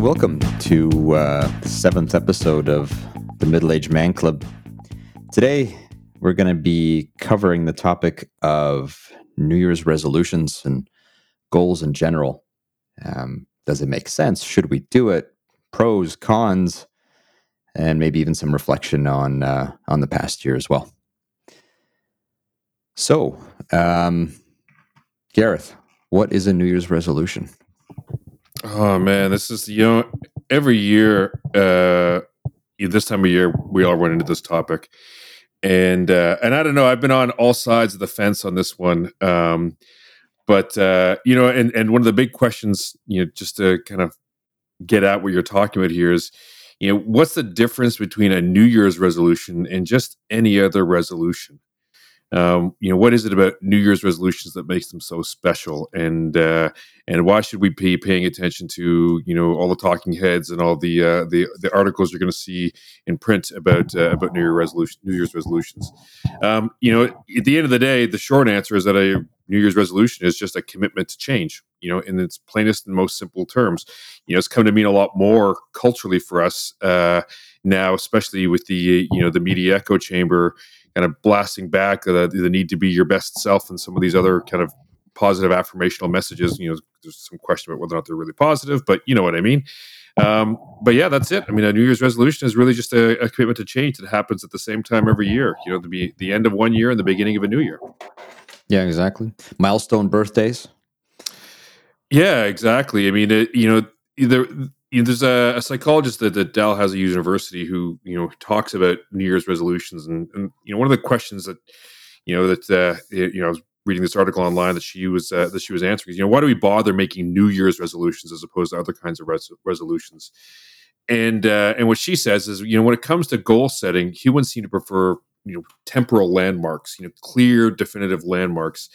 And welcome to uh, the seventh episode of the Middle Aged Man Club. Today, we're going to be covering the topic of New Year's resolutions and goals in general. Um, does it make sense? Should we do it? Pros, cons, and maybe even some reflection on uh, on the past year as well. So, um, Gareth, what is a New Year's resolution? Oh man, this is you know every year uh this time of year we all run into this topic. And uh and I don't know, I've been on all sides of the fence on this one. Um but uh you know and and one of the big questions, you know, just to kind of get at what you're talking about here is you know, what's the difference between a New Year's resolution and just any other resolution? Um, you know what is it about new year's resolutions that makes them so special? And uh, and why should we be paying attention to you know all the talking heads and all the uh, the, the articles you're going to see in print about uh, about new year resolution new year's resolutions? Um, you know at the end of the day the short answer is that a new year's resolution is just a commitment to change you know in its plainest and most simple terms. You know it's come to mean a lot more culturally for us uh, now especially with the you know the media echo chamber kind of blasting back the, the need to be your best self and some of these other kind of positive affirmational messages. You know, there's some question about whether or not they're really positive, but you know what I mean. Um, but yeah, that's it. I mean, a New Year's resolution is really just a, a, commitment to change that happens at the same time every year. You know, to be the end of one year and the beginning of a new year. Yeah, exactly. Milestone birthdays. Yeah, exactly. I mean, it, you know, either you know, there's a, a, psychologist at, at Dalhousie University who you know talks about New Year's resolutions, and, and you know one of the questions that you know that uh, you know I was reading this article online that she was uh, that she was answering is you know why do we bother making New Year's resolutions as opposed to other kinds of res- resolutions? And uh, and what she says is you know when it comes to goal setting, humans seem to prefer you know temporal landmarks, you know clear, definitive landmarks.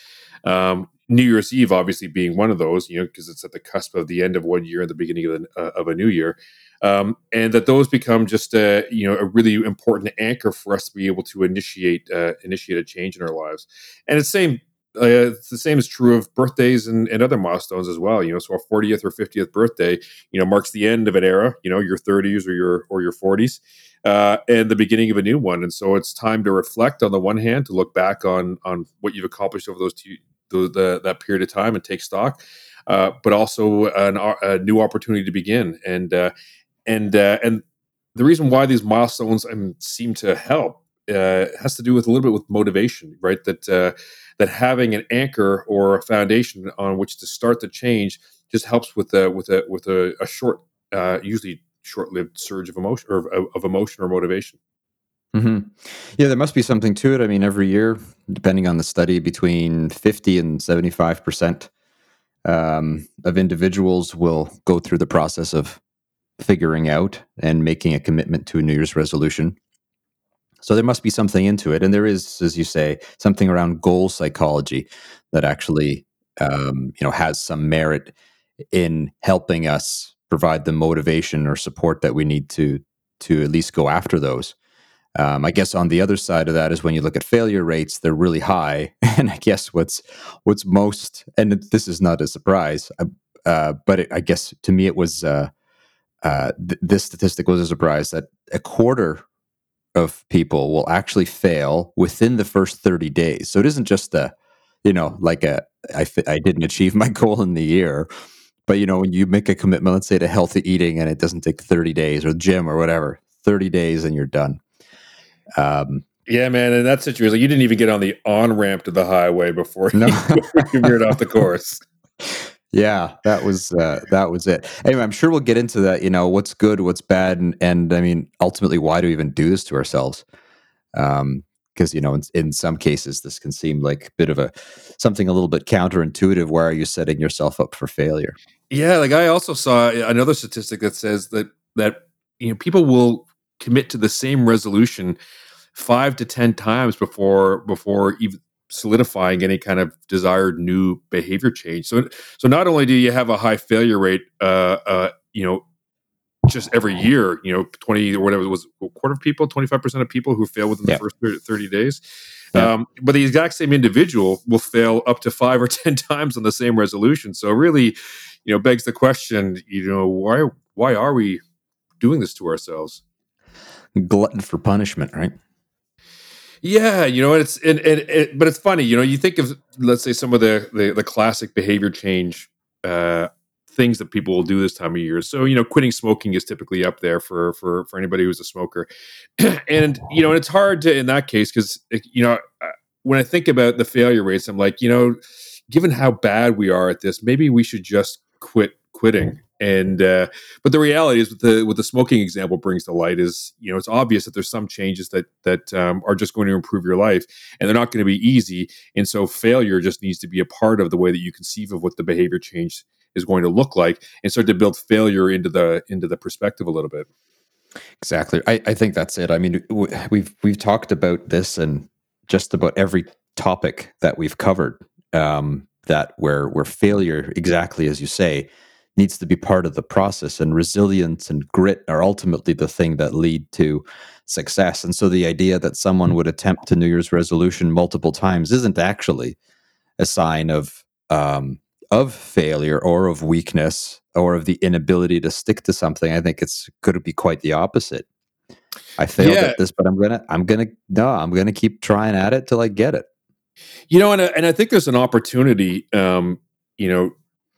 Um, New Year's Eve, obviously being one of those, you know, because it's at the cusp of the end of one year and the beginning of, the, uh, of a new year, um, and that those become just a you know a really important anchor for us to be able to initiate uh, initiate a change in our lives. And it's same. Uh, it's the same is true of birthdays and, and other milestones as well. You know, so a 40th or 50th birthday, you know, marks the end of an era. You know, your 30s or your or your 40s, uh, and the beginning of a new one. And so it's time to reflect on the one hand, to look back on on what you've accomplished over those two the, the, that period of time and take stock, uh, but also an, a new opportunity to begin. And uh, and uh, and the reason why these milestones seem to help uh, has to do with a little bit with motivation, right? That uh, that having an anchor or a foundation on which to start the change just helps with a with a with a, a short, uh, usually short-lived surge of emotion or of, of emotion or motivation. Mm-hmm. Yeah, there must be something to it. I mean, every year, depending on the study, between 50 and 75% um, of individuals will go through the process of figuring out and making a commitment to a New Year's resolution. So there must be something into it. And there is, as you say, something around goal psychology that actually um, you know has some merit in helping us provide the motivation or support that we need to to at least go after those. Um, I guess on the other side of that is when you look at failure rates, they're really high. And I guess what's what's most, and this is not a surprise, uh, uh, but it, I guess to me it was uh, uh, th- this statistic was a surprise that a quarter of people will actually fail within the first 30 days. So it isn't just a, you know, like a I, I didn't achieve my goal in the year. But you know, when you make a commitment, let's say to healthy eating, and it doesn't take 30 days or gym or whatever, 30 days and you're done. Um, yeah, man, in that situation, you didn't even get on the on ramp to the highway before no. you veered off the course. Yeah, that was uh, that was it. Anyway, I'm sure we'll get into that. You know, what's good, what's bad, and, and I mean, ultimately, why do we even do this to ourselves? Because um, you know, in, in some cases, this can seem like a bit of a something a little bit counterintuitive. Why are you setting yourself up for failure? Yeah, like I also saw another statistic that says that that you know people will commit to the same resolution five to ten times before before even solidifying any kind of desired new behavior change. So so not only do you have a high failure rate, uh, uh, you know, just every year, you know, twenty or whatever it was, a quarter of people, twenty five percent of people who fail within yeah. the first thirty days. Yeah. Um, but the exact same individual will fail up to five or ten times on the same resolution. So really, you know, begs the question, you know, why why are we doing this to ourselves? Glutton for punishment, right? Yeah, you know, it's and, and but it's funny, you know, you think of let's say some of the the, the classic behavior change uh, things that people will do this time of year. So, you know, quitting smoking is typically up there for for for anybody who's a smoker. and you know, and it's hard to in that case because you know, when I think about the failure rates, I'm like, you know, given how bad we are at this, maybe we should just quit quitting and uh, but the reality is, with the with the smoking example brings to light is, you know, it's obvious that there's some changes that that um, are just going to improve your life, and they're not going to be easy. And so, failure just needs to be a part of the way that you conceive of what the behavior change is going to look like, and start to build failure into the into the perspective a little bit. Exactly. I, I think that's it. I mean, we've we've talked about this and just about every topic that we've covered. Um, that where where failure, exactly as you say, needs to be part of the process and resilience and grit are ultimately the thing that lead to success. And so the idea that someone would attempt a new year's resolution multiple times isn't actually a sign of um, of failure or of weakness or of the inability to stick to something. I think it's going to be quite the opposite. I failed yeah. at this but i'm gonna i'm gonna no i'm gonna keep trying at it till i get it. You know and, and i think there's an opportunity um, you know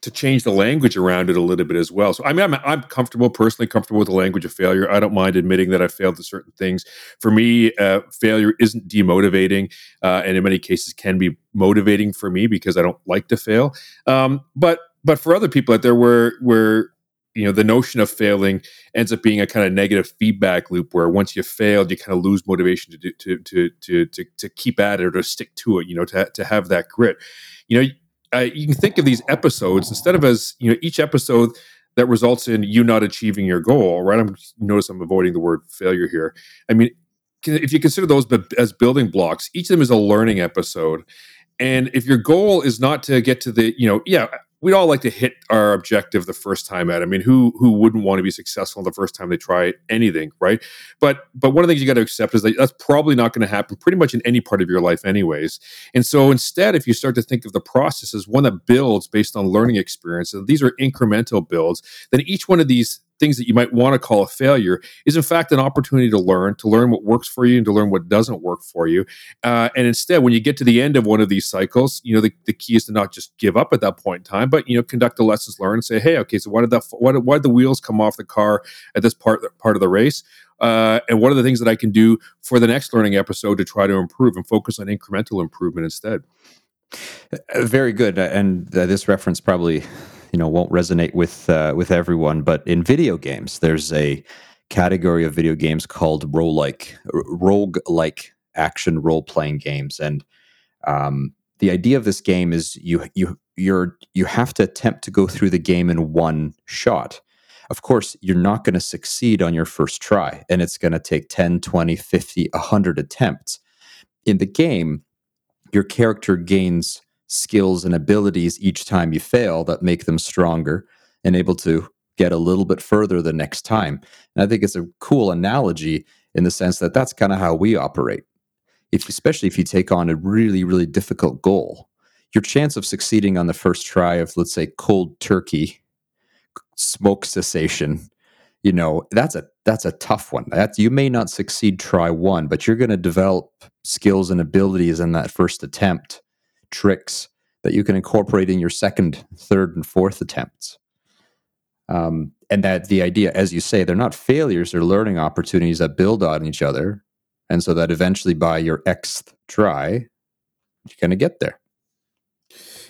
to change the language around it a little bit as well. So I mean, I'm, I'm comfortable, personally comfortable with the language of failure. I don't mind admitting that I failed at certain things. For me, uh, failure isn't demotivating, uh, and in many cases can be motivating for me because I don't like to fail. Um, but but for other people out there, where where you know the notion of failing ends up being a kind of negative feedback loop where once you failed you kind of lose motivation to do, to, to to to to keep at it or to stick to it you know to to have that grit you know uh, you can think of these episodes instead of as you know each episode that results in you not achieving your goal right? I'm notice i'm avoiding the word failure here. I mean if you consider those as building blocks each of them is a learning episode. And if your goal is not to get to the you know yeah we'd all like to hit our objective the first time at. I mean, who who wouldn't want to be successful the first time they try anything, right? But but one of the things you got to accept is that that's probably not going to happen pretty much in any part of your life, anyways. And so instead, if you start to think of the process as one that builds based on learning experience, and these are incremental builds, then each one of these things that you might want to call a failure is in fact an opportunity to learn to learn what works for you and to learn what doesn't work for you. Uh, and instead when you get to the end of one of these cycles you know the, the key is to not just give up at that point in time but you know conduct the lessons learned and say hey okay so why did that why did, why did the wheels come off the car at this part part of the race? Uh, and what are the things that i can do for the next learning episode to try to improve and focus on incremental improvement instead? Uh, very good and uh, this reference probably you know won't resonate with uh, with everyone. But in video games, there's a category of video games called role like rogue like action role playing games, and um, the idea of this game is you you you're you have to attempt to go through the game in one shot. Of course, you're not going to succeed on your first try, and it's going to take 10, 20, 50, 100 attempts. In the game, your character gains skills and abilities each time you fail that make them stronger and able to get a little bit further the next time. And I think it's a cool analogy in the sense that that's kind of how we operate. If, especially if you take on a really, really difficult goal, your chance of succeeding on the first try of, let's say, cold turkey, smoke cessation, you know, that's a that's a tough one. That you may not succeed try one, but you're going to develop skills and abilities in that first attempt tricks that you can incorporate in your second, third, and fourth attempts. Um, and that the idea, as you say, they're not failures, they're learning opportunities that build on each other. And so that eventually by your Xth try, you're going to get there.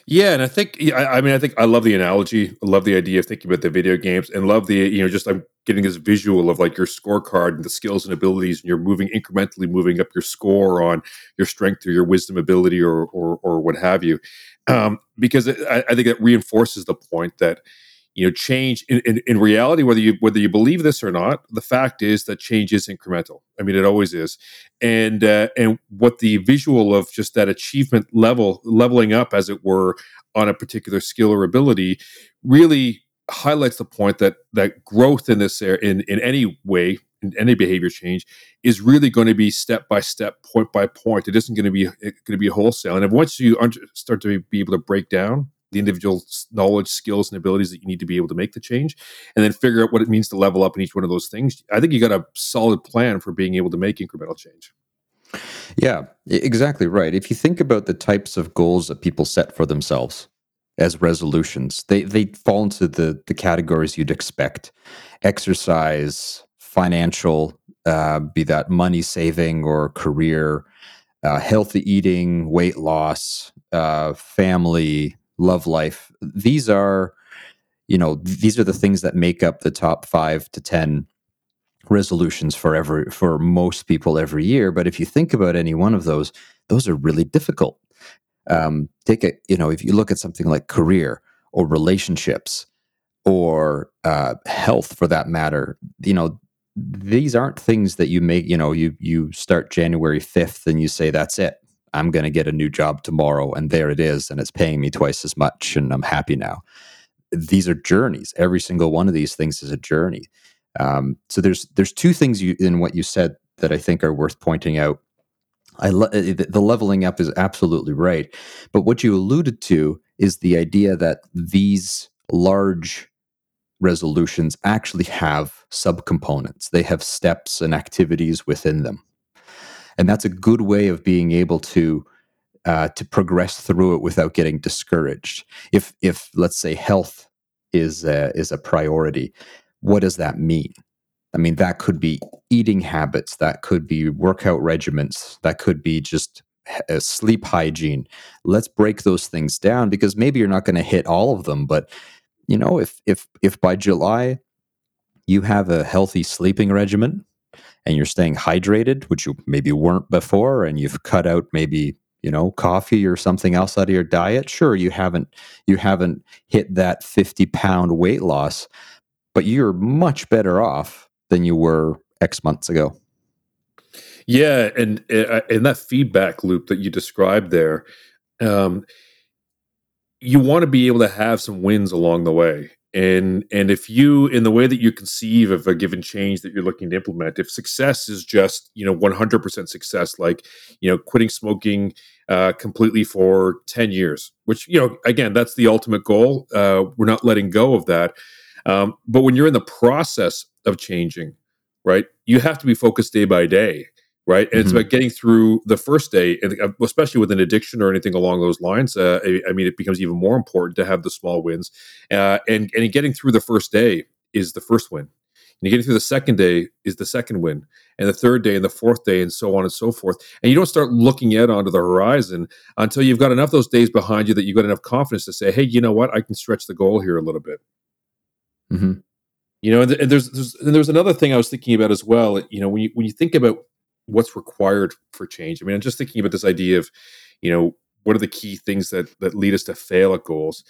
Yeah, and I think I, mean I think I love the analogy. I love the idea of thinking about the video games, and love the you know just I'm getting this visual of like your scorecard and the skills and abilities, and you're moving incrementally moving up your score on your strength or your wisdom ability or or, or what have you, um, because I, I think it reinforces the point that you know change in, in, in, reality whether you whether you believe this or not the fact is that change is incremental. I mean it always is. And uh, and what the visual of just that achievement level leveling up as it were on a particular skill or ability really highlights the point that that growth in this area in in any way in any behavior change is really going to be step by step point by point it isn't going to be going to be wholesale and if once you start to be able to break down the individual knowledge, skills, and abilities that you need to be able to make the change, and then figure out what it means to level up in each one of those things. I think you got a solid plan for being able to make incremental change. Yeah, exactly right. If you think about the types of goals that people set for themselves as resolutions, they they fall into the the categories you'd expect: exercise, financial, uh, be that money saving or career, uh, healthy eating, weight loss, uh, family, love life. These are, you know, these are the things that make up the top five to ten resolutions for every for most people every year. But if you think about any one of those, those are really difficult. Um, take a you know if you look at something like career or relationships or uh, health for that matter, you know these aren't things that you make. You know you you start January fifth and you say that's it. I'm going to get a new job tomorrow, and there it is, and it's paying me twice as much, and I'm happy now. These are journeys. Every single one of these things is a journey. Um, so there's there's two things you, in what you said that I think are worth pointing out. I lo- uh, the leveling up is absolutely right, but what you alluded to is the idea that these large resolutions actually have subcomponents. They have steps and activities within them, and that's a good way of being able to uh, to progress through it without getting discouraged. If if let's say health is a, is a priority, what does that mean? I mean, that could be eating habits, that could be workout regimens, that could be just uh, sleep hygiene. Let's break those things down because maybe you're not going to hit all of them, but you know, if if if by July you have a healthy sleeping regimen and you're staying hydrated, which you maybe weren't before, and you've cut out maybe you know coffee or something else out of your diet, sure you haven't you haven't hit that 50 pound weight loss, but you're much better off than you were X months ago. Yeah, and uh, and that feedback loop that you described there, um, you want to be able to have some wins along the way. And and if you, in the way that you conceive of a given change that you're looking to implement, if success is just you know 100% success, like you know quitting smoking uh, completely for 10 years, which you know again that's the ultimate goal. Uh, we're not letting go of that um, but when you're in the process of changing, right, you have to be focused day by day, right? And mm-hmm. it's about getting through the first day, and uh, especially with an addiction or anything along those lines. Uh, I, I, mean, it becomes even more important to have the small wins, uh, and and getting through the first day is the first win. And getting through the second day is the second win, and the third day and the fourth day, and so on and so forth. And you don't start looking out onto the horizon until you've got enough of those days behind you that you've got enough confidence to say, "Hey, you know what? I can stretch the goal here a little bit." Mm-hmm. You know, and, there's, there's and there's another thing I was thinking about as well. You know, when you when you think about what's required for change, I mean, I'm just thinking about this idea of, you know, what are the key things that that lead us to fail at goals,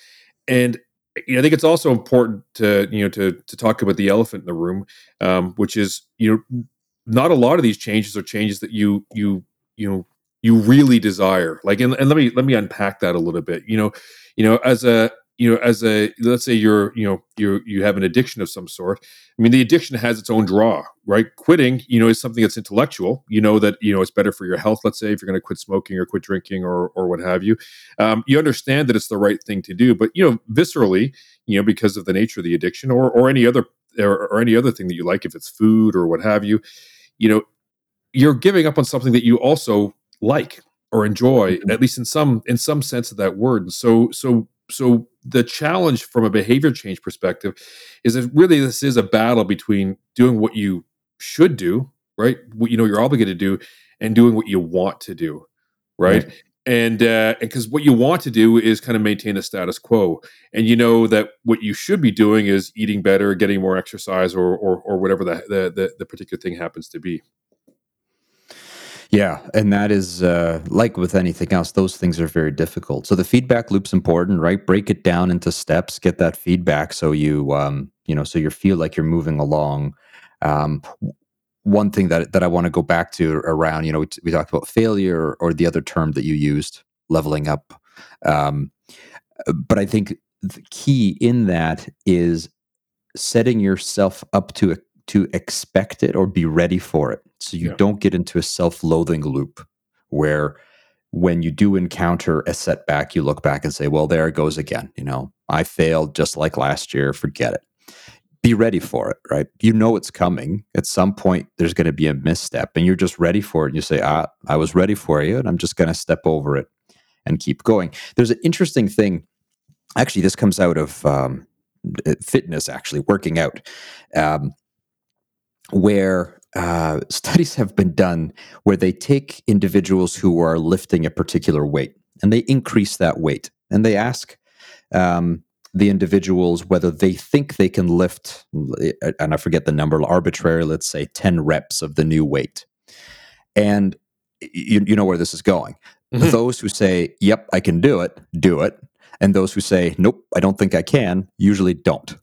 and you know, I think it's also important to you know to to talk about the elephant in the room, um, which is you know, not a lot of these changes are changes that you you you know you really desire. Like, and, and let me let me unpack that a little bit. You know, you know, as a you know as a let's say you're you know you you have an addiction of some sort i mean the addiction has its own draw right? Quitting you know is something that's intellectual. You know that you know it's better for your health let's say if you're going to quit smoking or quit drinking or or what have you. Um, you understand that it's the right thing to do but you know viscerally you know because of the nature of the addiction or or any other or, or any other thing that you like if it's food or what have you you know you're giving up on something that you also like or enjoy mm-hmm. at least in some in some sense of that word. And so so so the challenge from a behavior change perspective is that really this is a battle between doing what you should do right? What you know you're obligated to do and doing what you want to do right, right. and because uh, what you want to do is kind of maintain a status quo. And you know that what you should be doing is eating better getting more exercise or or, or whatever the, the the particular thing happens to be yeah, and that is uh, like with anything else; those things are very difficult. So the feedback loop's important, right? Break it down into steps, get that feedback, so you um, you know, so you feel like you're moving along. Um, one thing that that I want to go back to around, you know, we, we, talked about failure or the other term that you used, leveling up. Um, but I think the key in that is setting yourself up to to expect it or be ready for it so you yeah. don't get into a self-loathing loop where when you do encounter a setback, you look back and say, well, there it goes again. You know, I failed just like last year. Forget it. Be ready for it, right? You know it's coming. At some point, there's going to be a misstep, and you're just ready for it. And you say, ah, I was ready for you, and I'm just going to step over it and keep going. There's an interesting thing. Actually, this comes out of um, fitness, actually, working out, um, where uh, studies have been done where they take individuals who are lifting a particular weight and they increase that weight and they ask um, the individuals whether they think they can lift and i forget the number arbitrary let's say 10 reps of the new weight. And you, you know where this is going. Mm-hmm. those who say yep i can do it do it and those who say nope i don't think i can usually don't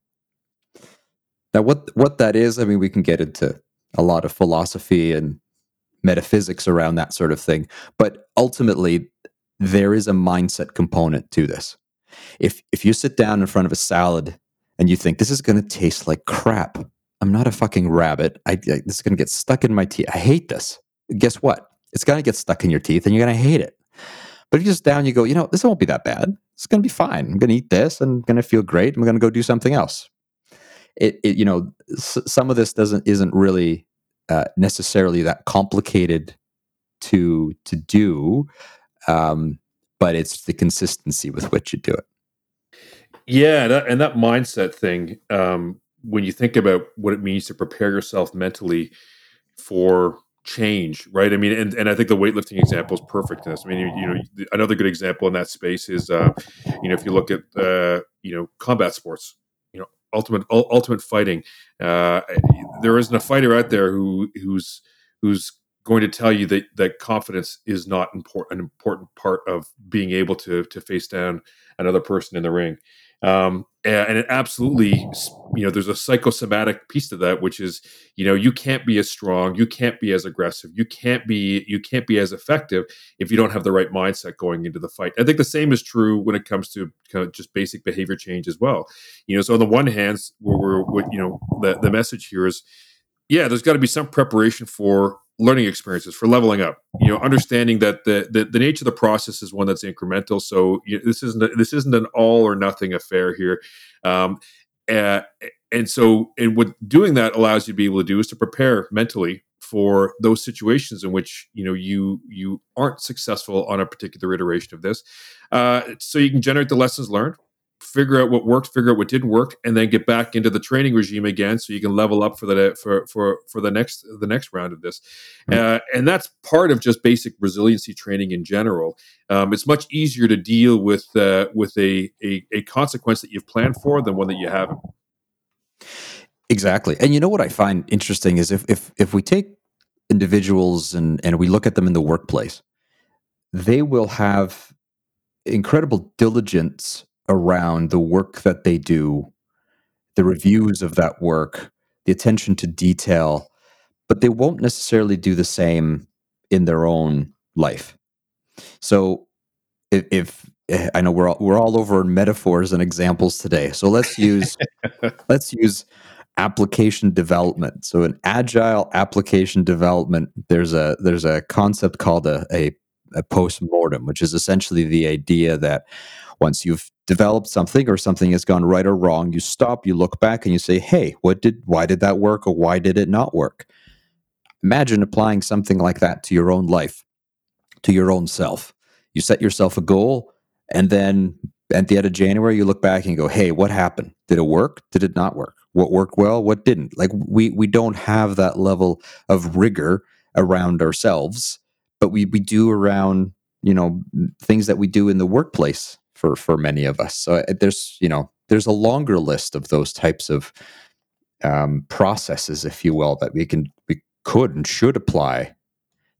now what what that is i mean we can get into a lot of philosophy and metaphysics around that sort of thing. But ultimately, there is a mindset component to this. If if you sit down in front of a salad and you think this is going to taste like crap, I'm not a fucking rabbit. I, I this is going to get stuck in my teeth. I hate this. Guess what? It's going to get stuck in your teeth, and you're going to hate it. But if you just down, you go, you know, this won't be that bad. It's going to be fine. I'm going to eat this, and I'm going to feel great. I'm going to go do something else it, it you know s- some of this doesn't isn't really uh, necessarily that complicated to to do um, but it's the consistency with which you do it. Yeah that, and that mindset thing um, when you think about what it means to prepare yourself mentally for change right? I mean and, and i think the weightlifting example is perfect in this. I mean you, you know another good example in that space is uh, you know if you look at uh, you know combat sports ultimate ultimate fighting. Uh, there isn't a fighter out there who who's who's going to tell you that that confidence is not important an important part of being able to to face down another person in the ring. Um, and it absolutely, you know, there's a psychosomatic piece to that, which is, you know, you can't be as strong, you can't be as aggressive, you can't be, you can't be as effective if you don't have the right mindset going into the fight. I think the same is true when it comes to kind of just basic behavior change as well. You know, so on the one hand, we're, we're you know, the the message here is, yeah, there's got to be some preparation for learning experiences for leveling up you know understanding that the, the, the nature of the process is one that's incremental. So you know, this isn't a, this isn't an all or nothing affair here. Um, uh, and so and what doing that allows you to be able to do is to prepare mentally for those situations in which you know you you aren't successful on a particular iteration of this. Uh, so you can generate the lessons learned figure out what worked, figure out what didn't work, and then get back into the training regime again, so you can level up for the for for for the next the next round of this. Mm-hmm. Uh, and that's part of just basic resiliency training in general. Um, it's much easier to deal with uh, with a, a a consequence that you've planned for than one that you haven't. Exactly, and you know what I find interesting is if if if we take individuals and and we look at them in the workplace, they will have incredible diligence around the work that they do, the reviews of that work, the attention to detail, but they won't necessarily do the same in their own life. So if, if eh, I know we're all, we're all over metaphors and examples today. So let's use let's use application development. So an agile application development, there's a there's a concept called a, a, a post mortem, which is essentially the idea that once you've developed something or something has gone right or wrong, you stop, you look back and you say, "Hey, what did why did that work or why did it not work?" Imagine applying something like that to your own life, to your own self. You set yourself a goal and then at the end of January you look back and go, "Hey, what happened? Did it work? Did it not work? What worked well? What didn't?" Like we we don't have that level of rigor around ourselves, but we we do around, you know, things that we do in the workplace for for many of us. So uh, there's you know there's a longer list of those types of um, processes, if you will, that we can we could and should apply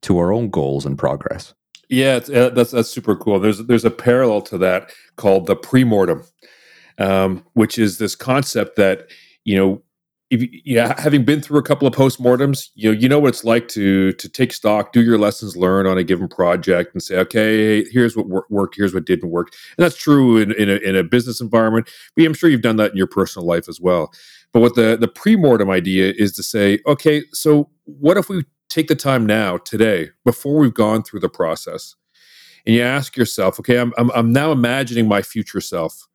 to our own goals and progress. Yeah, uh, that's that's super cool. There's there's a parallel to that called the premortem, um, which is this concept that you know if, yeah, having been through a couple of postmortems, you know, you know what it's like to to take stock, do your lessons learned on a given project, and say, okay, here's what worked, here's what didn't work, and that's true in in a, in a business environment. But I'm sure you've done that in your personal life as well. But what the the pre-mortem idea is to say, okay, so what if we take the time now, today, before we've gone through the process, and you ask yourself, okay, I'm, I'm, I'm now imagining my future self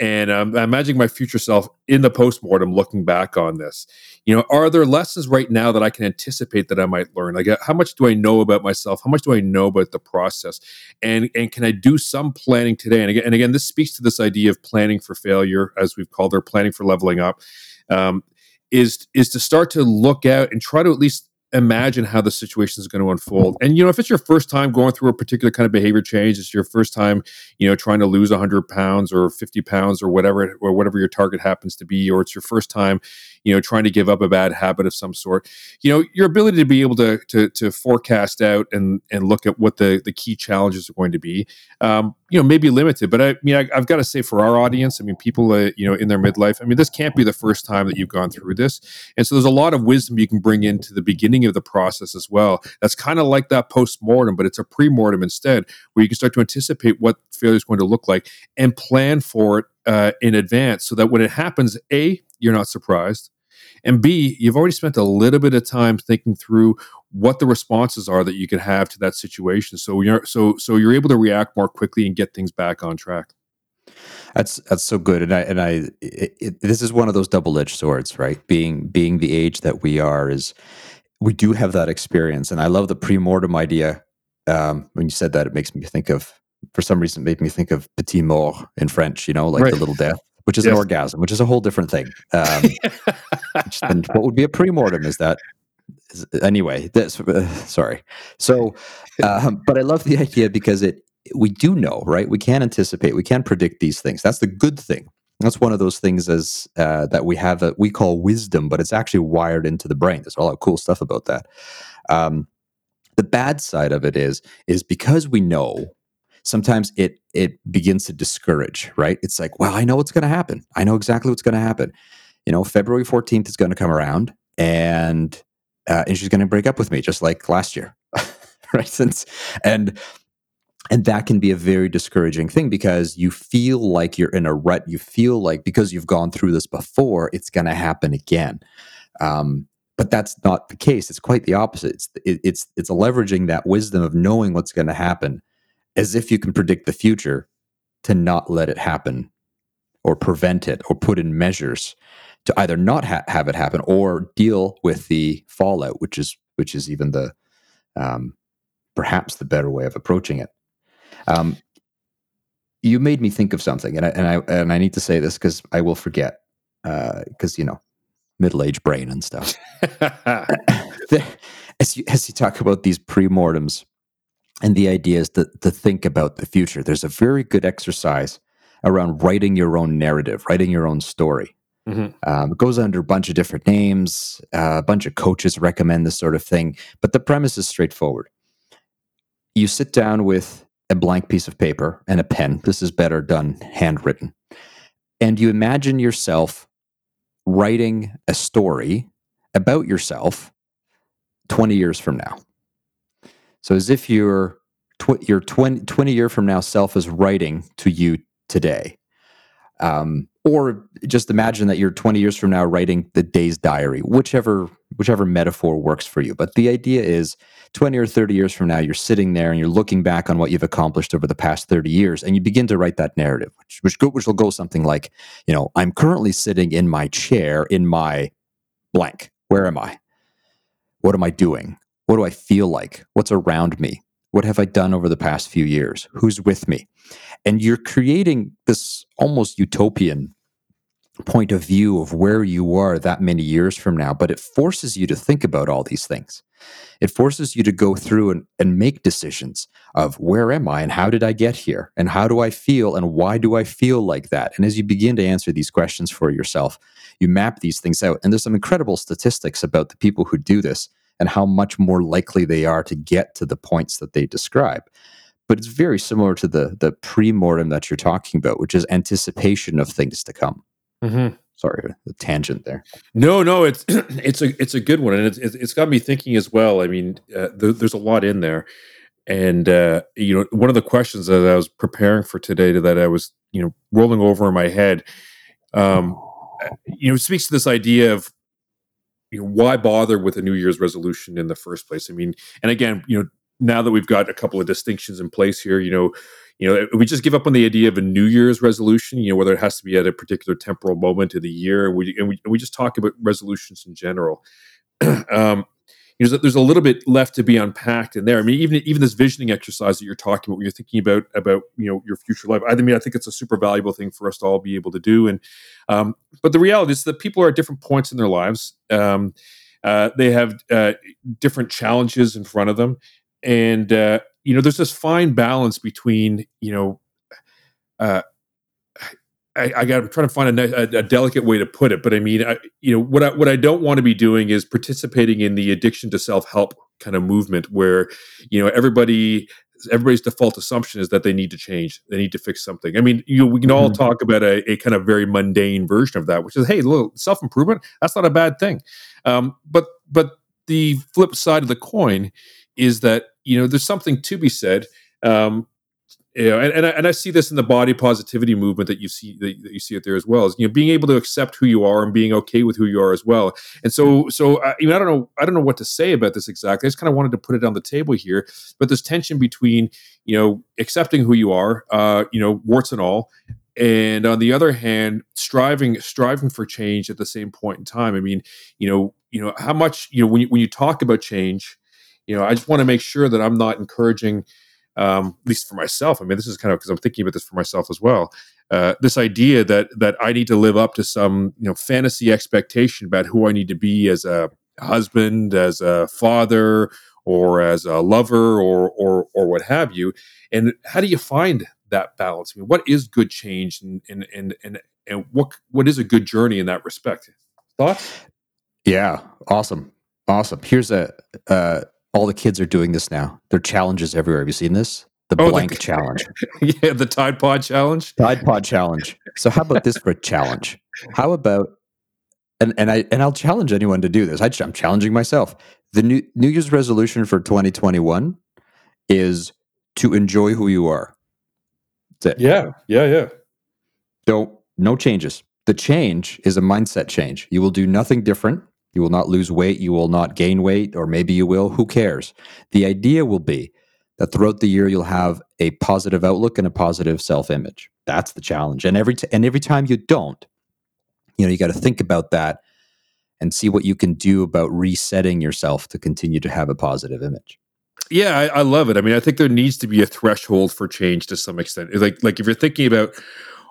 and um, I'm imagining my future self in the postmortem looking back on this. You know, are there lessons right now that I can anticipate that I might learn? Like, uh, how much do I know about myself? How much do I know about the process? And and can I do some planning today? And again, and again, this speaks to this idea of planning for failure, as we've called it, planning for leveling up. Um, is is to start to look out and try to at least imagine how the situation is going to unfold. And you know, if it's your first time going through a particular kind of behavior change, it's your first time, you know, trying to lose 100 pounds or 50 pounds or whatever or whatever your target happens to be, or it's your first time, you know, trying to give up a bad habit of some sort. You know, your ability to be able to to, to forecast out and and look at what the the key challenges are going to be, um, you know, maybe limited. But I mean, I, have got to say for our audience, I mean, people, uh, you know, in their midlife, I mean, this can't be the first time that you've gone through this, and so there's a lot of wisdom you can bring into the beginning beginning of the process as well. That's kind of like that post mortem, but it's a pre mortem instead, where you can start to anticipate what failure is going to look like and plan for it uh, in advance so that when it happens, A, you're not surprised. And B, you've already spent a little bit of time thinking through what the responses are that you can have to that situation. So you're so so you're able to react more quickly and get things back on track. That's that's so good, and I and I it, it, this is one of those double edged swords, right? Being being the age that we are is we do have that experience. And I love the pre-mortem idea. Um, when you said that, it makes me think of, for some reason, it made me think of petit mort in French, you know, like right. the little death, which is yes. an orgasm, which is a whole different thing. Um, and what would be a pre-mortem is that, is, anyway, this, uh, sorry. So, um, but I love the idea because it, we do know, right? We can anticipate, we can predict these things. That's the good thing that's one of those things as uh, that we have that we call wisdom, but it's actually wired into the brain. There's a lot of cool stuff about that. Um, the bad side of it is is because we know sometimes it it begins to discourage right it's like well i know what's going to happen i know exactly what's going to happen you know february 14th is going to come around and uh, and she's going to break up with me just like last year right since and and that can be a very discouraging thing because you feel like you're in a rut. You feel like because you've gone through this before, it's going to happen again. Um, but that's not the case. It's quite the opposite. It's it, it's it's leveraging that wisdom of knowing what's going to happen, as if you can predict the future, to not let it happen, or prevent it, or put in measures to either not ha- have it happen or deal with the fallout, which is which is even the um, perhaps the better way of approaching it. Um, you made me think of something, and I and I and I need to say this because I will forget because uh, you know middle aged brain and stuff. as you as you talk about these pre-mortems and the idea is to, to think about the future, there's a very good exercise around writing your own narrative, writing your own story. Mm-hmm. Um, it goes under a bunch of different names. Uh, a bunch of coaches recommend this sort of thing, but the premise is straightforward. You sit down with a blank piece of paper and a pen. This is better done handwritten. And you imagine yourself writing a story about yourself 20 years from now. So as if your tw- your 20, 20 year from now self is writing to you today. Um, or just imagine that you're 20 years from now writing the day's diary, whichever whichever metaphor works for you. But the idea is 20 or 30 years from now, you're sitting there and you're looking back on what you've accomplished over the past 30 years, and you begin to write that narrative, which which, go, which will go something like, you know, I'm currently sitting in my chair in my blank. Where am I? What am I doing? What do I feel like? What's around me? What have I done over the past few years? Who's with me? And you're creating this almost utopian point of view of where you are that many years from now, but it forces you to think about all these things. It forces you to go through and, and make decisions of where am I and how did I get here and how do I feel and why do I feel like that? And as you begin to answer these questions for yourself, you map these things out. And there's some incredible statistics about the people who do this and how much more likely they are to get to the points that they describe. But it's very similar to the the pre-mortem that you're talking about, which is anticipation of things to come. Mm-hmm. Sorry, the tangent there. No, no, it's it's a it's a good one, and it's it's got me thinking as well. I mean, uh, th- there's a lot in there, and uh, you know, one of the questions that I was preparing for today that I was you know rolling over in my head, um, you know, speaks to this idea of you know why bother with a New Year's resolution in the first place. I mean, and again, you know, now that we've got a couple of distinctions in place here, you know, you know, we just give up on the idea of a New Year's resolution, you know, whether it has to be at a particular temporal moment of the year, and we and we, and we just talk about resolutions in general. um, you know, there's a little bit left to be unpacked in there. I mean, even even this visioning exercise that you're talking about, when you're thinking about about you know your future life. I mean, I think it's a super valuable thing for us to all be able to do. And um, but the reality is that people are at different points in their lives. Um, uh, they have uh, different challenges in front of them, and uh, you know, there's this fine balance between you know. I, I got. I'm trying to find a, a, a, delicate way to put it, but I mean, I, you know, what I, what I don't want to be doing is participating in the addiction to self help kind of movement, where you know everybody everybody's default assumption is that they need to change, they need to fix something. I mean, you know, we can all mm-hmm. talk about a, a, kind of very mundane version of that, which is, hey, look, self improvement, that's not a bad thing. Um, but but the flip side of the coin is that you know there's something to be said um, you know, and, and I, and I see this in the body positivity movement that you see that, you see it there as well. Is you know being able to accept who you are and being okay with who you are as well. And so so I, I don't know I don't know what to say about this exactly. I just kind of wanted to put it on the table here. But there's tension between you know accepting who you are, uh, you know warts and all, and on the other hand striving striving for change at the same point in time. I mean you know you know how much you know when you, when you talk about change, you know I just want to make sure that I'm not encouraging um, at least for myself. I mean, this is kind of because I'm thinking about this for myself as well. Uh, this idea that that I need to live up to some you know fantasy expectation about who I need to be as a husband, as a father, or as a lover, or or or what have you. And how do you find that balance? I mean, what is good change, and and and and, and what what is a good journey in that respect? Thoughts? Yeah, awesome, awesome. Here's a uh, all the kids are doing this now. There are challenges everywhere. Have you seen this? The oh, blank the, challenge. yeah, the Tide Pod challenge. Tide Pod challenge. So how about this for a challenge? How about and and I and I'll challenge anyone to do this. I, I'm challenging myself. The new New Year's resolution for 2021 is to enjoy who you are. That's it. Yeah, yeah, yeah. Don't no changes. The change is a mindset change. You will do nothing different. You will not lose weight. You will not gain weight, or maybe you will. Who cares? The idea will be that throughout the year you'll have a positive outlook and a positive self-image. That's the challenge. And every t- and every time you don't, you know, you got to think about that and see what you can do about resetting yourself to continue to have a positive image. Yeah, I, I love it. I mean, I think there needs to be a threshold for change to some extent. Like, like if you're thinking about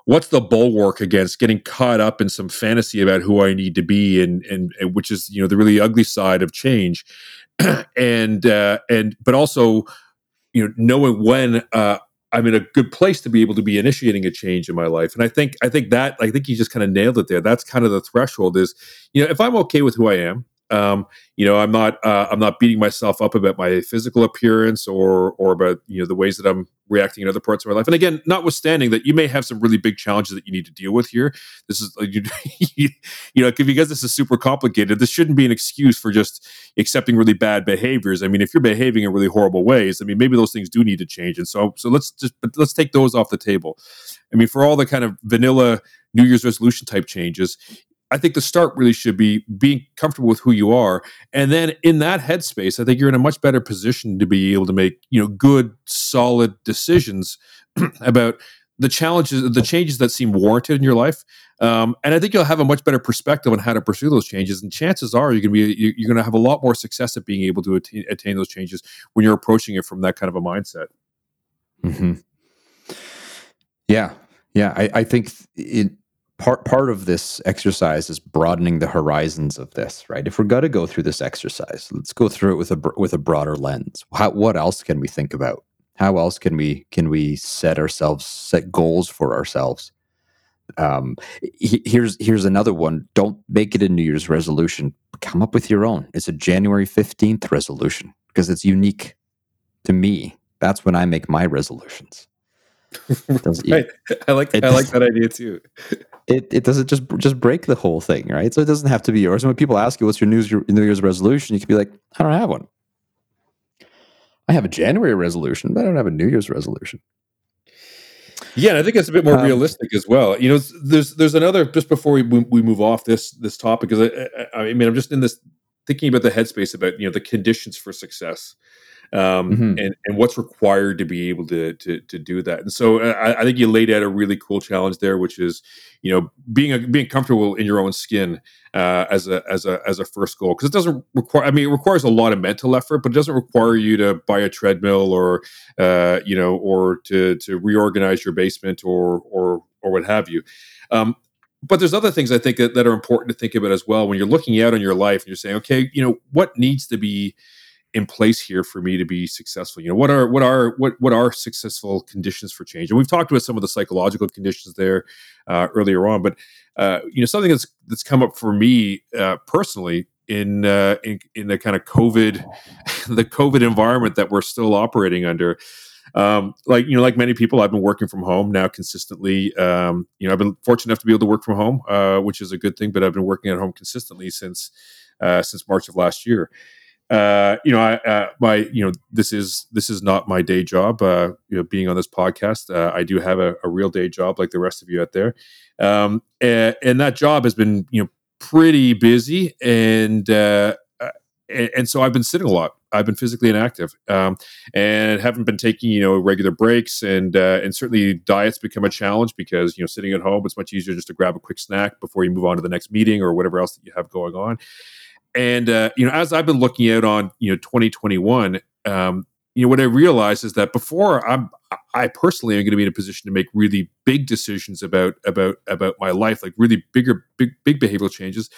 what's the bulwark against getting caught up in some fantasy about who I need to be and and, and which is you know the really ugly side of change. And uh, and but also you know knowing when uh, I'm in a good place to be able to be initiating a change in my life. And I think I think that I think you just kind of nailed it there. That's kind of the threshold is you know if I'm okay with who I am um, you know, I'm not uh, I'm not beating myself up about my physical appearance or or about you know the ways that I'm reacting in other parts of my life. And again, notwithstanding that you may have some really big challenges that you need to deal with here. This is you, you know because this is super complicated. This shouldn't be an excuse for just accepting really bad behaviors. I mean, if you're behaving in really horrible ways, I mean, maybe those things do need to change. And so so let's just let's take those off the table. I mean, for all the kind of vanilla New Year's resolution type changes, I think the start really should be being comfortable with who you are, and then in that headspace, I think you're in a much better position to be able to make you know good, solid decisions about the challenges, the changes that seem warranted in your life. Um, and I think you'll have a much better perspective on how to pursue those changes. And chances are you're going to be you're going to have a lot more success at being able to attain, attain those changes when you're approaching it from that kind of a mindset. Mm-hmm. Yeah, yeah. I, I think it part part of this exercise is broadening the horizons of this right? If we're going to go through this exercise let's go through it with a with a broader lens. How, what else can we think about? How else can we can we set ourselves set goals for ourselves? Um, he, here's here's another one. Don't make it a new year's resolution. Come up with your own. It's a january 15th resolution because it's unique to me. That's when i make my resolutions. Right. I like I like that idea too it, it doesn't just just break the whole thing, right? So it doesn't have to be yours. And when people ask you what's your New Year's, New Year's resolution, you can be like, I don't have one. I have a January resolution, but I don't have a New Year's resolution. Yeah, and I think it's a bit more um, realistic as well. You know, there's there's another just before we we move off this this topic because I, I, I mean I'm just in this thinking about the headspace about you know the conditions for success. Um, mm-hmm. and and what's required to be able to to, to do that. And so uh, I, I, think you laid out a really cool challenge there, which is you know being a, being comfortable in your own skin uh, as a as a as a first goal because it doesn't require. I mean, it requires a lot of mental effort, but it doesn't require you to buy a treadmill or uh, you know or to to reorganize your basement or or or what have you. Um, but there's other things I think that, that are important to think about as well when you're looking out on your life and you're saying, okay, you know, what needs to be in place here for me to be successful? You know, what are what are what what are successful conditions for change? And we've talked about some of the psychological conditions there uh, earlier on, but uh, you know, something that's that's come up for me uh, personally in, uh, in in the kind of COVID, the COVID environment that we're still operating under um, like you know, like many people, I've been working from home now consistently. Um, you know, I've been fortunate enough to be able to work from home, uh, which is a good thing. But I've been working at home consistently since uh, since March of last year. Uh, you know, I, uh, my, you know, this is this is not my day job. Uh, you know, being on this podcast, uh, I do have a, a, real day job, like the rest of you out there, um, and, and, that job has been, you know, pretty busy, and uh, and, and so I've been sitting a lot. I've been physically inactive um, and haven't been taking you know regular breaks and uh, and certainly diets become a challenge because you know sitting at home it's much easier just to grab a quick snack before you move on to the next meeting or whatever else that you have going on. And uh, you know as I've been looking out on you know 2021, um, you know what I realized is that before I'm I personally am going to be in a position to make really big decisions about about about my life, like really bigger big big behavioral changes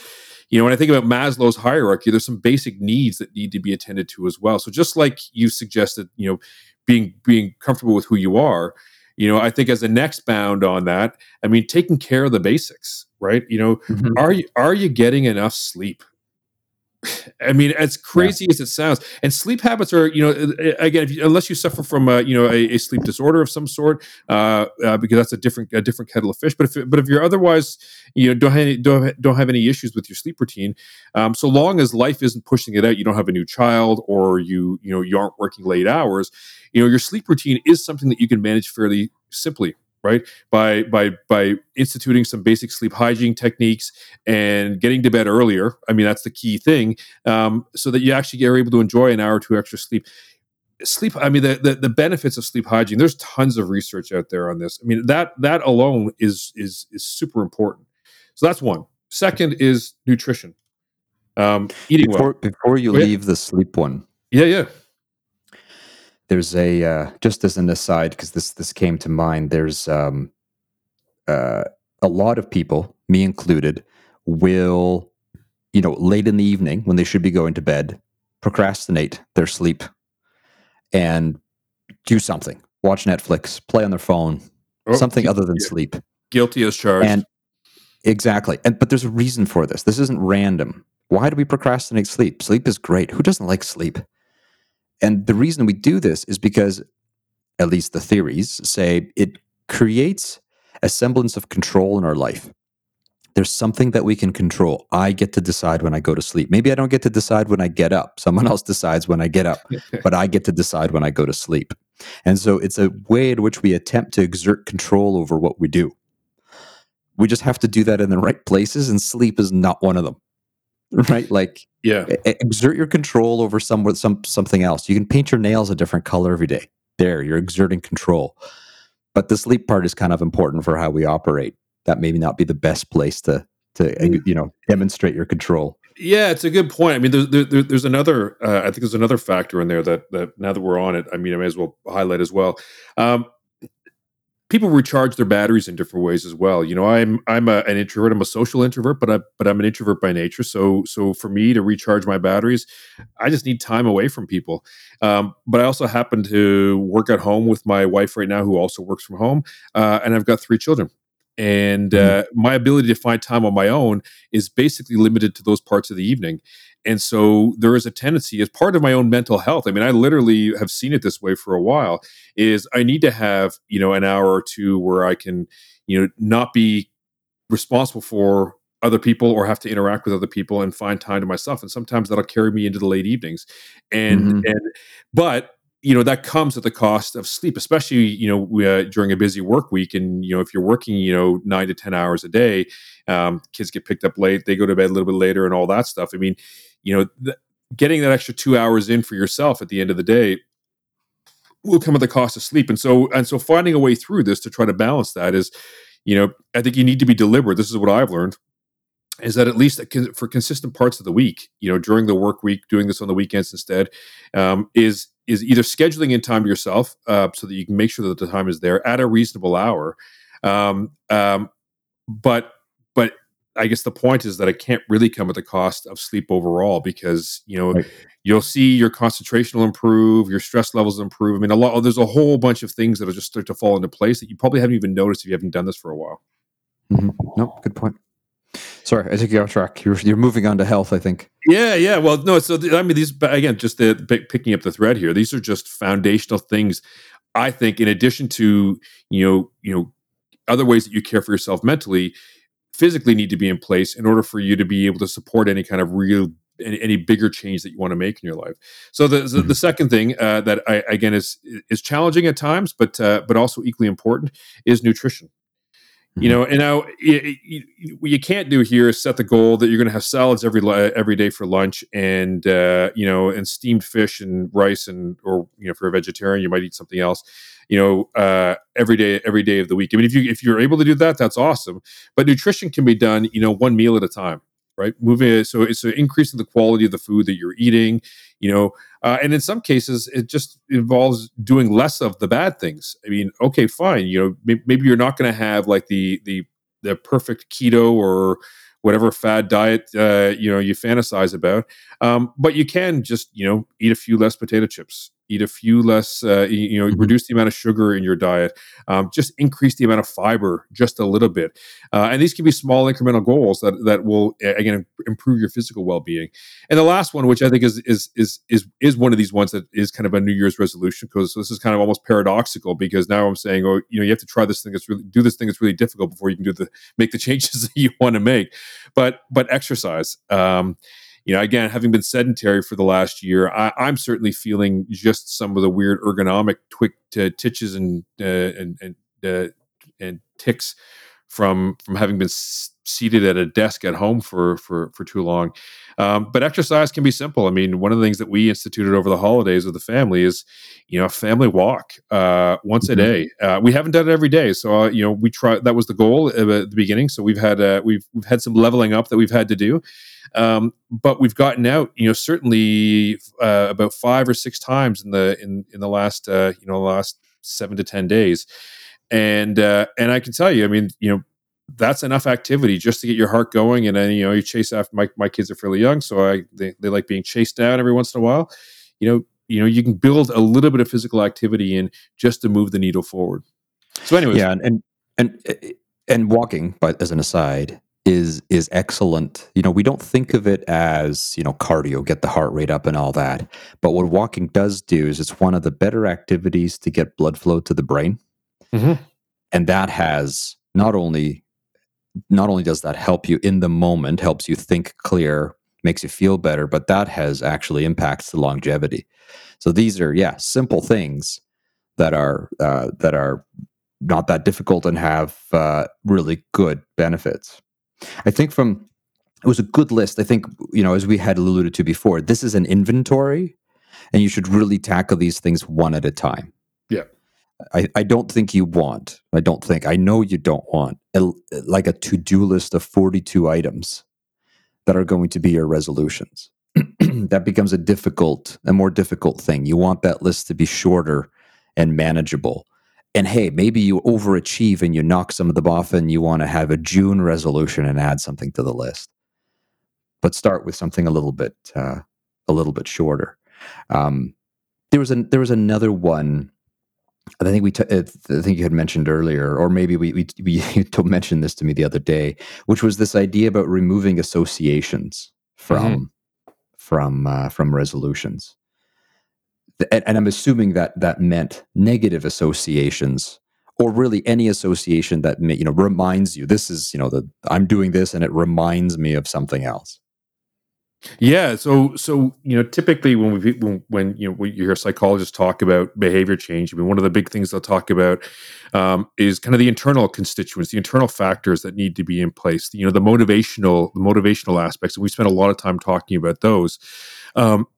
you know, when I think about Maslow's hierarchy, there's some basic needs that need to be attended to as well. So just like you suggested, you know, being being comfortable with who you are, you know, I think as a next bound on that, I mean, taking care of the basics, right? You know, mm-hmm. are you are you getting enough sleep? I mean, as crazy yeah. as it sounds, and sleep habits are, you know, again, you, unless you suffer from, a, you know, a, a, sleep disorder of some sort, uh, uh, because that's a different, a different kettle of fish. But if, but if you're otherwise, you know, don't have any, don't, don't have any issues with your sleep routine, um, so long as life isn't pushing it out, you don't have a new child, or you, you know, you aren't working late hours, you know, your sleep routine is something that you can manage fairly simply right? By by by instituting some basic sleep hygiene techniques and getting to bed earlier. I mean that's the key thing um, so that you actually are able to enjoy an hour or two extra sleep. Sleep i mean the, the, the benefits of sleep hygiene there's tons of research out there on this. I mean that that alone is is is super important. So that's one. Second is nutrition. Um, eating before, well. Before you oh, leave the sleep one. Yeah yeah there's a uh, just as an aside because this this came to mind. There's um, uh, a lot of people, me included, will you know late in the evening when they should be going to bed, procrastinate their sleep and do something, watch Netflix, play on their phone, oh, something other than sleep. Guilty as charged. And exactly, and but there's a reason for this. This isn't random. Why do we procrastinate sleep? Sleep is great. Who doesn't like sleep? And the reason we do this is because, at least the theories say, it creates a semblance of control in our life. There's something that we can control. I get to decide when I go to sleep. Maybe I don't get to decide when I get up. Someone else decides when I get up, but I get to decide when I go to sleep. And so it's a way in which we attempt to exert control over what we do. We just have to do that in the right places, and sleep is not one of them. Right? Like, yeah, exert your control over some some something else. You can paint your nails a different color every day. There, you're exerting control. But the sleep part is kind of important for how we operate. That maybe not be the best place to to mm. you know demonstrate your control. Yeah, it's a good point. I mean, there's there, there's another. Uh, I think there's another factor in there that that now that we're on it, I mean, I may as well highlight as well. Um, people recharge their batteries in different ways as well. You know, I'm I'm a, an introvert. I'm a social introvert, but I but I'm an introvert by nature. So so for me to recharge my batteries, I just need time away from people. Um, but I also happen to work at home with my wife right now, who also works from home, uh, and I've got three children. And mm-hmm. uh, my ability to find time on my own is basically limited to those parts of the evening. And so there is a tendency, as part of my own mental health. I mean, I literally have seen it this way for a while. Is I need to have you know an hour or two where I can you know not be responsible for other people or have to interact with other people and find time to myself and sometimes that'll carry me into the late evenings and mm-hmm. and but you know that comes at the cost of sleep especially you know uh, during a busy work week and you know if you're working you know nine to ten hours a day um, kids get picked up late they go to bed a little bit later and all that stuff i mean you know th- getting that extra two hours in for yourself at the end of the day will come at the cost of sleep. And so and so finding a way through this to try to balance that is, you know, I think you need to be deliberate. This is what I've learned is that at least for consistent parts of the week, you know, during the work week, doing this on the weekends instead, um, is is either scheduling in time yourself uh, so that you can make sure that the time is there at a reasonable hour. Um, um, but but I guess the point is that it can't really come at the cost of sleep overall because you know right. you'll see your concentration will improve, your stress levels improve. I mean, a lot. There's a whole bunch of things that'll just start to fall into place that you probably haven't even noticed if you haven't done this for a while. Mm-hmm. No, good point. Sorry, I took you off track. You're, you're moving on to health, I think. Yeah, yeah. Well, no. So I mean, these again, just the, picking up the thread here. These are just foundational things. I think, in addition to you know, you know, other ways that you care for yourself mentally, physically need to be in place in order for you to be able to support any kind of real any, any bigger change that you want to make in your life. So the the, mm-hmm. the second thing uh, that I, again is is challenging at times, but uh, but also equally important is nutrition you know and now what you can't do here is set the goal that you're going to have salads every every day for lunch and uh, you know and steamed fish and rice and or you know if you're a vegetarian you might eat something else you know uh, every day every day of the week. I mean if you if you're able to do that that's awesome. But nutrition can be done you know one meal at a time right? Moving so it's increasing the quality of the food that you're eating you know uh, and in some cases it just involves doing less of the bad things. I mean okay fine you know maybe, maybe you're not going to have like the the the perfect keto or whatever fad diet uh, you know you fantasize about um, but you can just you know eat a few less potato chips eat a few less uh, you know mm-hmm. reduce the amount of sugar in your diet um, just increase the amount of fiber just a little bit uh, and these can be small incremental goals that that will again improve your physical well-being and the last one which i think is is is is, is one of these ones that is kind of a new year's resolution because this is kind of almost paradoxical because now i'm saying oh you know you have to try this thing that's really do this thing that's really difficult before you can do the make the changes that you want to make but but exercise um, you know, again, having been sedentary for the last year, I, am certainly feeling just some of the weird ergonomic twick uh, titches and uh, and and uh, and ticks from from having been s- seated at a desk at home for for for too long. Um, but exercise can be simple. I mean, one of the things that we instituted over the holidays with the family is, you know, a family walk uh, once mm-hmm. a day. Uh, we haven't done it every day, so uh, you know, we try. That was the goal at the beginning. So we've had uh, we've we've had some leveling up that we've had to do. Um, but we've gotten out, you know, certainly uh, about five or six times in the in in the last uh, you know last seven to ten days, and uh, and I can tell you, I mean, you know, that's enough activity just to get your heart going, and then you know you chase after my my kids are fairly young, so I they, they like being chased down every once in a while, you know. You know, you can build a little bit of physical activity in just to move the needle forward. So, anyways, yeah, and and and, and walking, but as an aside, is is excellent. You know, we don't think of it as, you know, cardio, get the heart rate up and all that. But what walking does do is it's one of the better activities to get blood flow to the brain. Mm-hmm. And that has not only not only does that help you in the moment, helps you think clear, makes you feel better, but that has actually impacts the longevity. So these are yeah, simple things that are uh, that are not that difficult and have uh, really good benefits. I think from it was a good list. I think you know, as we had alluded to before, this is an inventory, and you should really tackle these things one at a time. Yeah. I, I don't think you want, I don't think, I know you don't want a, like a to do list of 42 items that are going to be your resolutions. that becomes a difficult, a more difficult thing. You want that list to be shorter and manageable and hey, maybe you overachieve and you knock some of them off and you want to have a June resolution and add something to the list. But start with something a little bit uh, a little bit shorter. Um, there was a there was another one. I think we t- uh, I think you had mentioned earlier, or maybe we we, we you mentioned this to me the other day, which was this idea about removing associations from mm-hmm. from uh, from resolutions and, and I'm assuming that that meant negative associations or really any association that you know reminds you this is you know the i'm doing this and it reminds me of something else yeah so so you know typically when we when, when you know you hear psychologists talk about behavior change i mean one of the big things they'll talk about um, is kind of the internal constituents the internal factors that need to be in place you know the motivational the motivational aspects and we spent a lot of time talking about those um,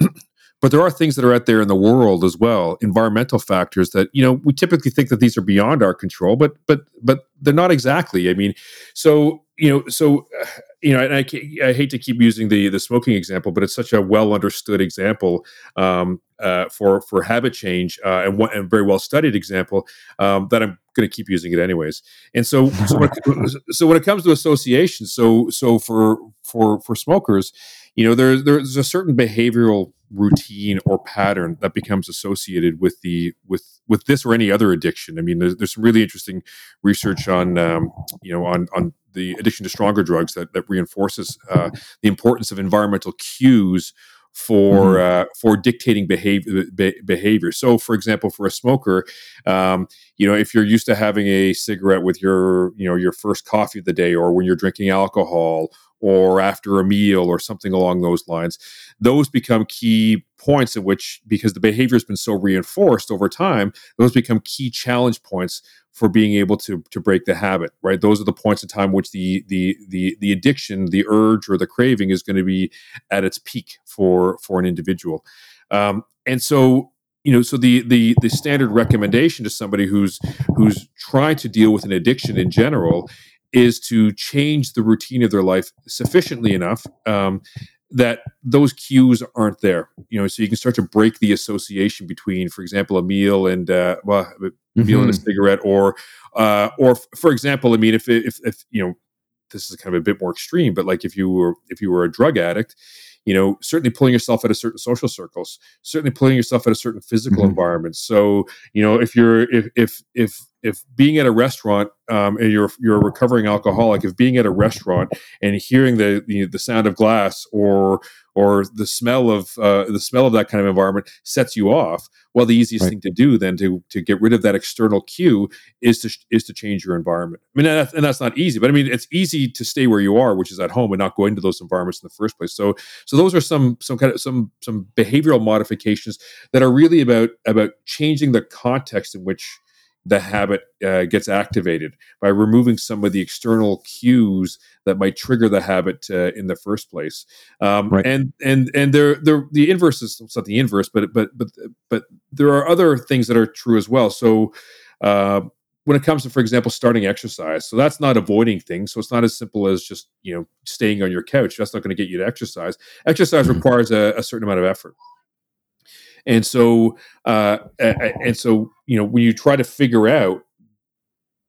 but there are things that are out there in the world as well, environmental factors that you know we typically think that these are beyond our control, but but but they're not exactly. I mean, so you know, so you know, and I, I hate to keep using the the smoking example, but it's such a well understood example um, uh, for for habit change uh, and one and very well studied example um, that I'm going to keep using it anyways. And so, so when, it, so when it comes to association, so so for for for smokers, you know, there's there's a certain behavioral routine or pattern that becomes associated with the with with this or any other addiction. I mean, there's, there's some really interesting research on um, you know on on the addiction to stronger drugs that that reinforces uh, the importance of environmental cues for mm-hmm. uh, for dictating behavior be- behavior. So, for example, for a smoker, um, you know, if you're used to having a cigarette with your you know your first coffee of the day, or when you're drinking alcohol, or after a meal, or something along those lines, those become key points at which, because the behavior has been so reinforced over time, those become key challenge points for being able to to break the habit right? Those are the points in time which the the the the addiction the urge or the craving is going to be at its peak for for an individual. Um, and so you know so the the the standard recommendation to somebody who's who's trying to deal with an addiction in general is to change the routine of their life sufficiently enough um, that those cues aren't there you know so you can start to break the association between for example a meal and uh, well mm-hmm. meal and a cigarette or uh, or f- for example i mean if, if if you know this is kind of a bit more extreme but like if you were if you were a drug addict you know certainly pulling yourself out of certain social circles certainly pulling yourself out of certain physical mm-hmm. environments so you know if you're if if if if being at a restaurant um, and you're you're a recovering alcoholic, if being at a restaurant and hearing the the, the sound of glass or or the smell of uh, the smell of that kind of environment sets you off, well, the easiest right. thing to do then to to get rid of that external cue is to is to change your environment. I mean, and that's, and that's not easy, but I mean, it's easy to stay where you are, which is at home, and not go into those environments in the first place. So so those are some some kind of some some behavioral modifications that are really about about changing the context in which the habit uh, gets activated by removing some of the external cues that might trigger the habit uh, in the first place. Um, right. And and and there there the inverse is it's not the inverse, but but but but there are other things that are true as well. So. Uh, when it comes to, for example, starting exercise, so that's not avoiding things. So it's not as simple as just you know staying on your couch. That's not going to get you to exercise. Exercise mm-hmm. requires a, a certain amount of effort. And so, uh, and so, you know, when you try to figure out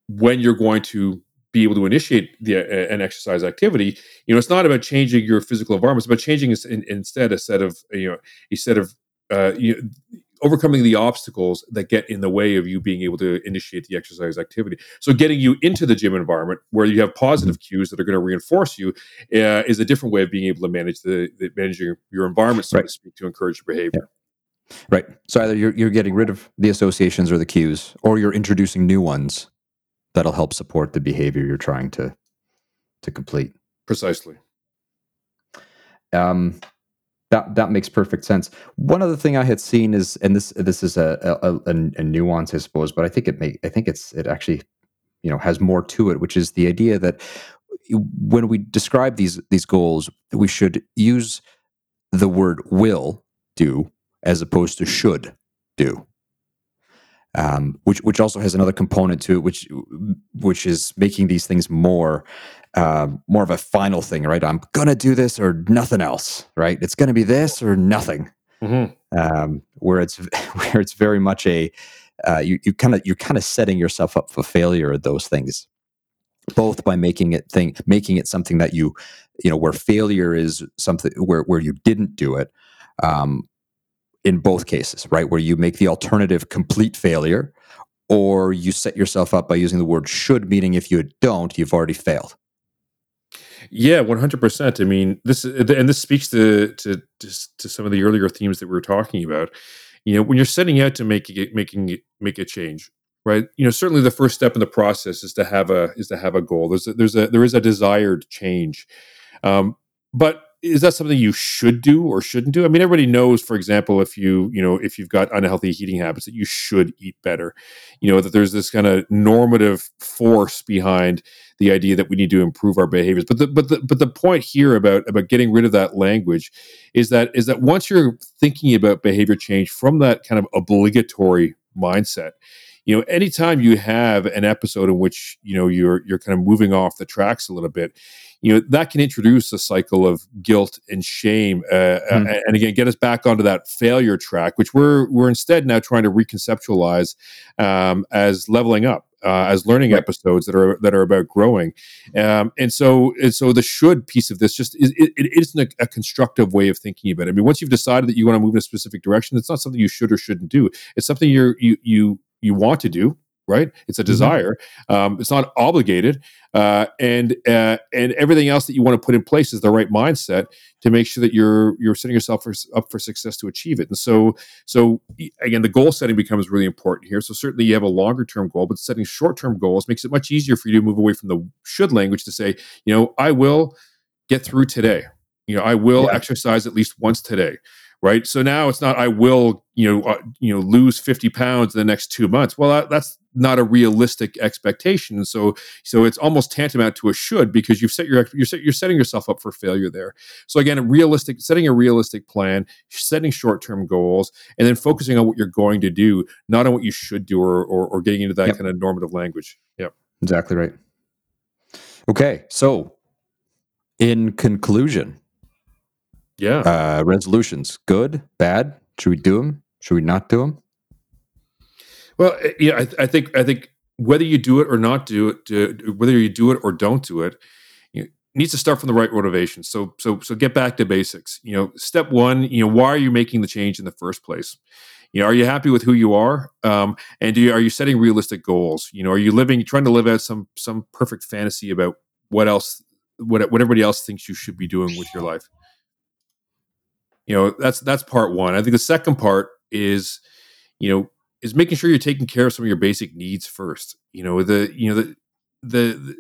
when you're going to be able to initiate the, uh, an exercise activity, you know, it's not about changing your physical environment, it's about changing in, instead a set of, you know, a set of, uh, you know, overcoming the obstacles that get in the way of you being able to initiate the exercise activity. So, getting you into the gym environment where you have positive cues that are going to reinforce you uh, is a different way of being able to manage the, the managing your, your environment, so right. to speak, to encourage your behavior. Right. So either you're you're getting rid of the associations or the cues, or you're introducing new ones that'll help support the behavior you're trying to to complete. Precisely. Um, that that makes perfect sense. One other thing I had seen is, and this this is a a, a, a nuance, I suppose, but I think it may I think it's it actually you know has more to it, which is the idea that when we describe these these goals, we should use the word will do as opposed to should do. Um, which which also has another component to it, which which is making these things more uh, more of a final thing, right? I'm gonna do this or nothing else, right? It's gonna be this or nothing. Mm-hmm. Um, where it's where it's very much a uh, you you kind of you're kind of setting yourself up for failure at those things, both by making it think making it something that you you know where failure is something where where you didn't do it, um, in both cases, right? Where you make the alternative complete failure, or you set yourself up by using the word should, meaning if you don't, you've already failed. Yeah, one hundred percent. I mean, this and this speaks to, to to some of the earlier themes that we were talking about. You know, when you're setting out to make it, making it, make a change, right? You know, certainly the first step in the process is to have a is to have a goal. There's a, there's a there is a desired change, um, but is that something you should do or shouldn't do? I mean, everybody knows, for example, if you you know if you've got unhealthy eating habits, that you should eat better. You know that there's this kind of normative force behind the idea that we need to improve our behaviors. But the but the but the point here about about getting rid of that language is that is that once you're thinking about behavior change from that kind of obligatory mindset you know anytime you have an episode in which you know you're you're kind of moving off the tracks a little bit you know that can introduce a cycle of guilt and shame uh, mm. and again get us back onto that failure track which we're we're instead now trying to reconceptualize um, as leveling up uh, as learning right. episodes that are that are about growing, um, and so and so the should piece of this just is, it, it isn't a, a, constructive way of thinking about it. I mean, once you've decided that you want to move in a specific direction, it's not something you should or shouldn't do. It's something you're you you you want to do right it's a mm-hmm. desire mm-hmm. um, it's not obligated uh, and uh, and everything else that you want to put in place is the right mindset to make sure that you're you're setting yourself for, up for success to achieve it and so so again the goal setting becomes really important here so certainly you have a longer term goal but setting short term goals makes it much easier for you to move away from the should language to say you know i will get through today you know i will yeah. exercise at least once today right? So now it's not I will you know uh, you know lose fifty pounds in the next two months. Well, that, that's not a realistic expectation. So so it's almost tantamount to a should because you've set your you're set, you're setting yourself up for failure there. So again, a realistic setting a realistic plan, setting short term goals, and then focusing on what you're going to do, not on what you should do or or, or getting into that yep. kind of normative language. Yep, exactly right. Okay, so in conclusion, yeah. Uh, resolutions, good, bad. Should we do them? Should we not do them? Well, eh, yeah, I, I think I think whether you do it or not do it, do, whether you do it or don't do it, you know, needs to start from the right motivation. So so so get back to basics. You know, step one. You know, why are you making the change in the first place? You know, are you happy with who you are? Um, and do you, are you setting realistic goals? You know, are you living trying to live out some some perfect fantasy about what else what what everybody else thinks you should be doing with your life? You know that's that's part one. I think the second part is you know is making sure you're taking care of some of your basic needs first. You know the you know the the, the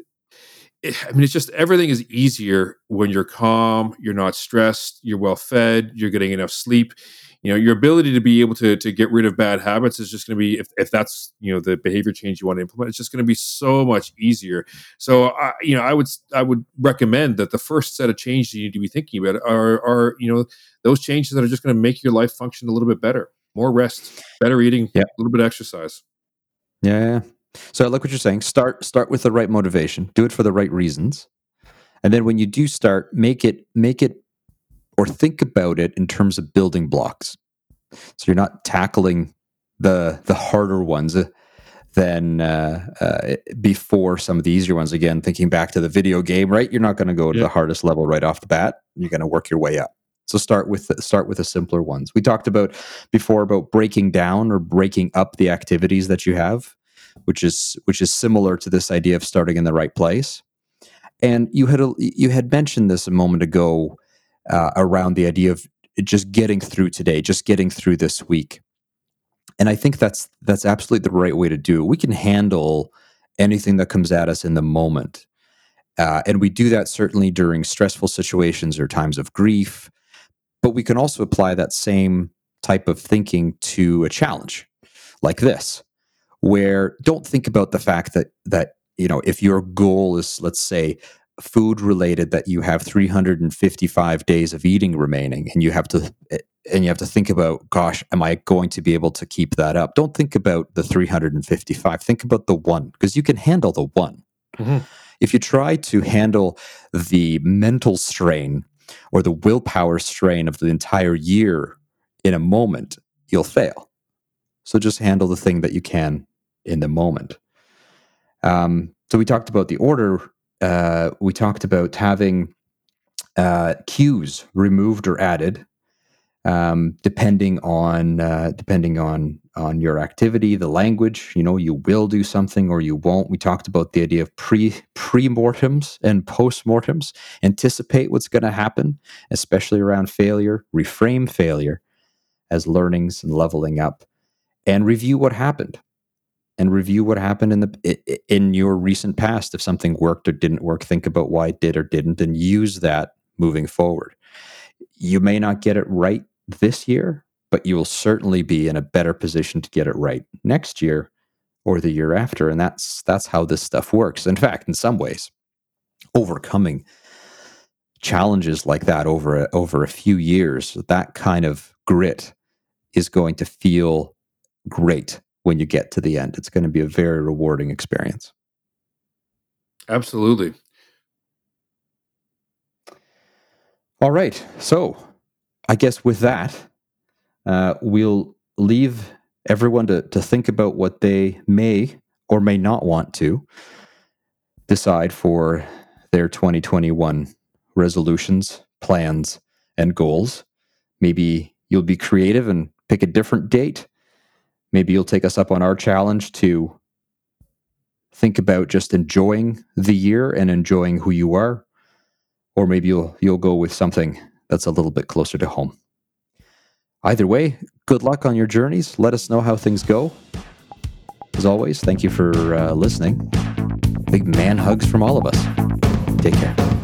I mean, it's just everything is easier when you're calm, you're not stressed, you're well fed, you're getting enough sleep you know your ability to be able to to get rid of bad habits is just going to be if, if that's you know the behavior change you want to implement it's just going to be so much easier. So I, you know i would i would recommend that the first set of changes you need to be thinking about are are you know those changes that are just going to make your life function a little bit better. More rest better eating yeah. a little bit of exercise. Yeah. So i like what you're saying. Start start with the right motivation. Do it for the right reasons. And then when you do start make it make it or think about it in terms of building blocks. So you're not tackling the the harder ones uh, than uh, uh, before some of the easier ones. Again, thinking back to the video game, right? You're not going to go to yeah. the hardest level right off the bat. You're going to work your way up. So start with start with the simpler ones. We talked about before about breaking down or breaking up the activities that you have, which is which is similar to this idea of starting in the right place. And you had a, you had mentioned this a moment ago uh, around the idea of just getting through today, just getting through this week. And I think that's that's absolutely the right way to do it. We can handle anything that comes at us in the moment. Uh, and we do that certainly during stressful situations or times of grief. But we can also apply that same type of thinking to a challenge like this, where don't think about the fact that that you know if your goal is let's say food related that you have 355 days of eating remaining and you have to and you have to think about gosh am i going to be able to keep that up? Don't think about the 355 think about the one because you can handle the one. Mm-hmm. if you try to handle the mental strain or the willpower strain of the entire year in a moment you'll fail. So just handle the thing that you can in the moment. Um, so we talked about the order uh, we talked about having uh, cues removed or added, um, depending on uh, depending on on your activity, the language. You know, you will do something or you won't. We talked about the idea of pre pre mortems and post mortems. Anticipate what's going to happen, especially around failure. Reframe failure as learnings and leveling up, and review what happened and review what happened in the in your recent past. If something worked or didn't work think about why it did or didn't and use that moving forward. You may not get it right this year, but you will certainly be in a better position to get it right next year or the year after and that's that's how this stuff works. In fact in some ways overcoming challenges like that over a, over a few years that kind of grit is going to feel great when you get to the end it's going to be a very rewarding experience absolutely all right so i guess with that uh, we'll leave everyone to, to think about what they may or may not want to decide for their 2021 resolutions, plans, and goals. Maybe you'll be creative and pick a different date. Maybe you'll take us up on our challenge to think about just enjoying the year and enjoying who you are. Or maybe you'll you'll go with something that's a little bit closer to home. Either way, good luck on your journeys. Let us know how things go. As always, thank you for uh, listening. Big man hugs from all of us. Take care.